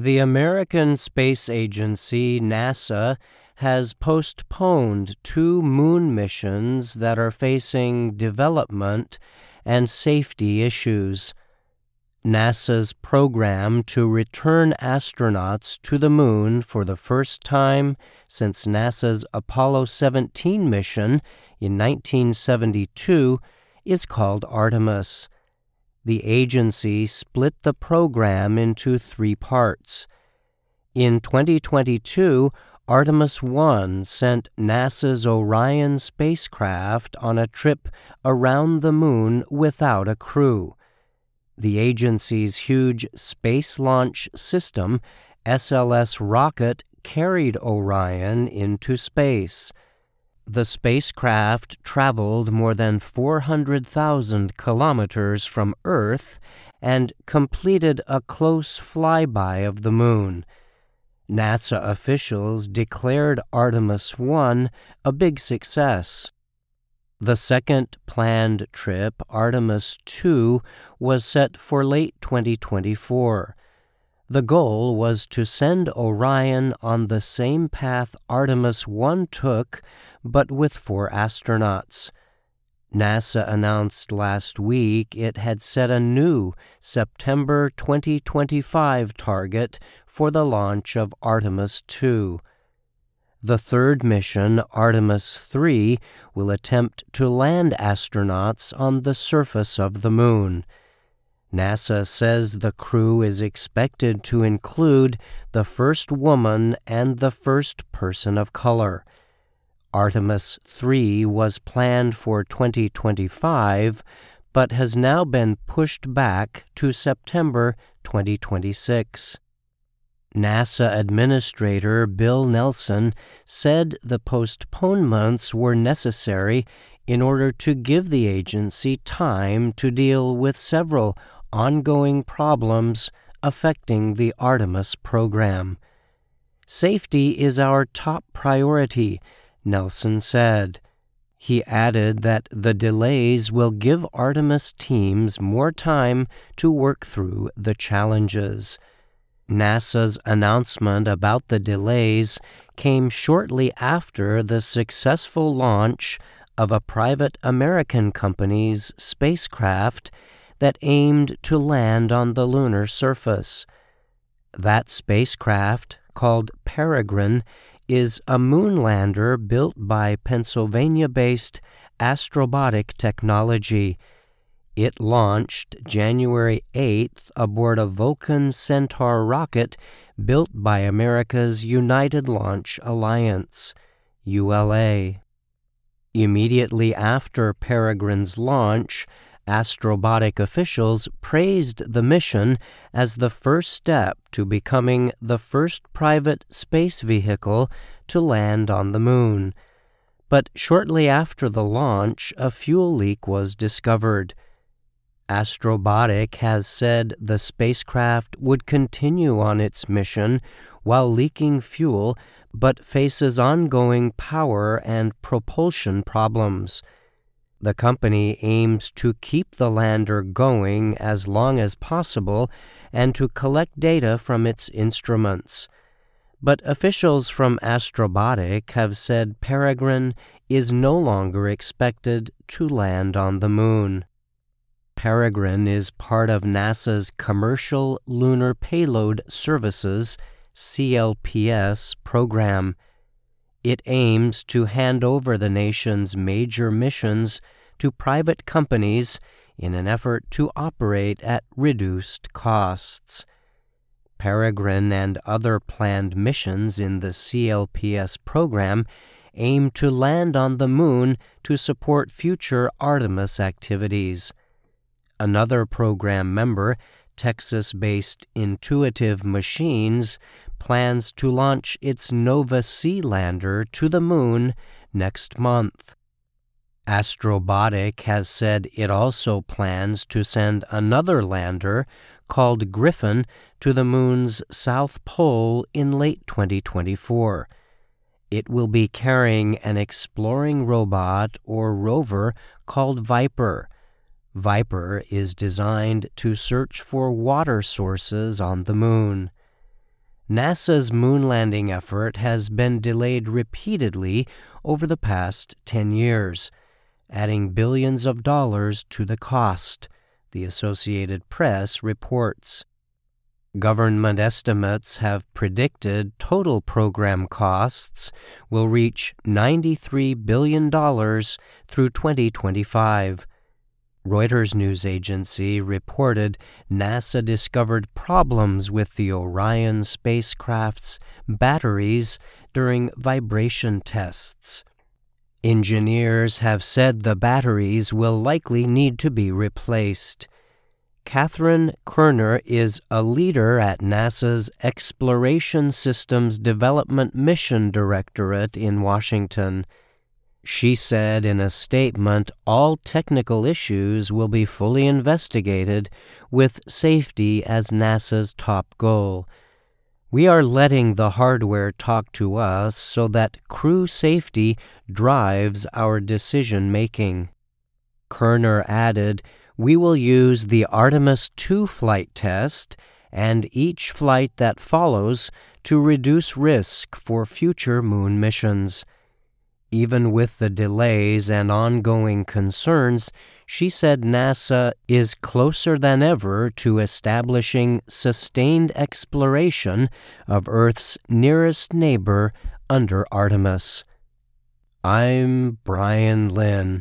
The American Space Agency, NASA, has postponed two moon missions that are facing development and safety issues. NASA's program to return astronauts to the moon for the first time since NASA's Apollo 17 mission in 1972 is called Artemis. The agency split the program into three parts. In 2022, Artemis 1 sent NASA's Orion spacecraft on a trip around the moon without a crew. The agency's huge Space Launch System, SLS rocket, carried Orion into space. The spacecraft traveled more than 400,000 kilometers from Earth and completed a close flyby of the moon. NASA officials declared Artemis 1 a big success. The second planned trip, Artemis 2, was set for late 2024. The goal was to send Orion on the same path Artemis 1 took but with four astronauts. NASA announced last week it had set a new September 2025 target for the launch of Artemis 2. The third mission, Artemis 3, will attempt to land astronauts on the surface of the moon. NASA says the crew is expected to include the first woman and the first person of color. Artemis 3 was planned for 2025, but has now been pushed back to September 2026. NASA Administrator Bill Nelson said the postponements were necessary in order to give the agency time to deal with several ongoing problems affecting the Artemis program. Safety is our top priority Nelson said. He added that the delays will give Artemis teams more time to work through the challenges. NASA's announcement about the delays came shortly after the successful launch of a private American company's spacecraft that aimed to land on the lunar surface. That spacecraft, called Peregrine, is a moonlander built by Pennsylvania based Astrobotic Technology. It launched January 8th aboard a Vulcan Centaur rocket built by America's United Launch Alliance, ULA. Immediately after Peregrine's launch, Astrobotic officials praised the mission as the first step to becoming the first private space vehicle to land on the moon. But shortly after the launch, a fuel leak was discovered. Astrobotic has said the spacecraft would continue on its mission while leaking fuel, but faces ongoing power and propulsion problems. The company aims to keep the lander going as long as possible and to collect data from its instruments. But officials from Astrobotic have said Peregrine is no longer expected to land on the moon. Peregrine is part of NASA's Commercial Lunar Payload Services CLPS program it aims to hand over the nation's major missions to private companies in an effort to operate at reduced costs. Peregrine and other planned missions in the CLPS program aim to land on the moon to support future Artemis activities. Another program member, Texas based Intuitive Machines, plans to launch its Nova C lander to the moon next month. Astrobotic has said it also plans to send another lander called Griffin to the moon's south pole in late 2024. It will be carrying an exploring robot or rover called Viper. Viper is designed to search for water sources on the moon. NASA's moon landing effort has been delayed repeatedly over the past 10 years, adding billions of dollars to the cost, the Associated Press reports. Government estimates have predicted total program costs will reach $93 billion through 2025. Reuters news agency reported NASA discovered problems with the Orion spacecraft's batteries during vibration tests. Engineers have said the batteries will likely need to be replaced. Catherine Koerner is a leader at NASA's Exploration Systems Development Mission Directorate in Washington. She said in a statement all technical issues will be fully investigated with safety as NASA's top goal. We are letting the hardware talk to us so that crew safety drives our decision making. Koerner added, we will use the Artemis 2 flight test and each flight that follows to reduce risk for future moon missions. Even with the delays and ongoing concerns, she said NASA is closer than ever to establishing sustained exploration of Earth's nearest neighbor under Artemis. I'm Brian Lynn.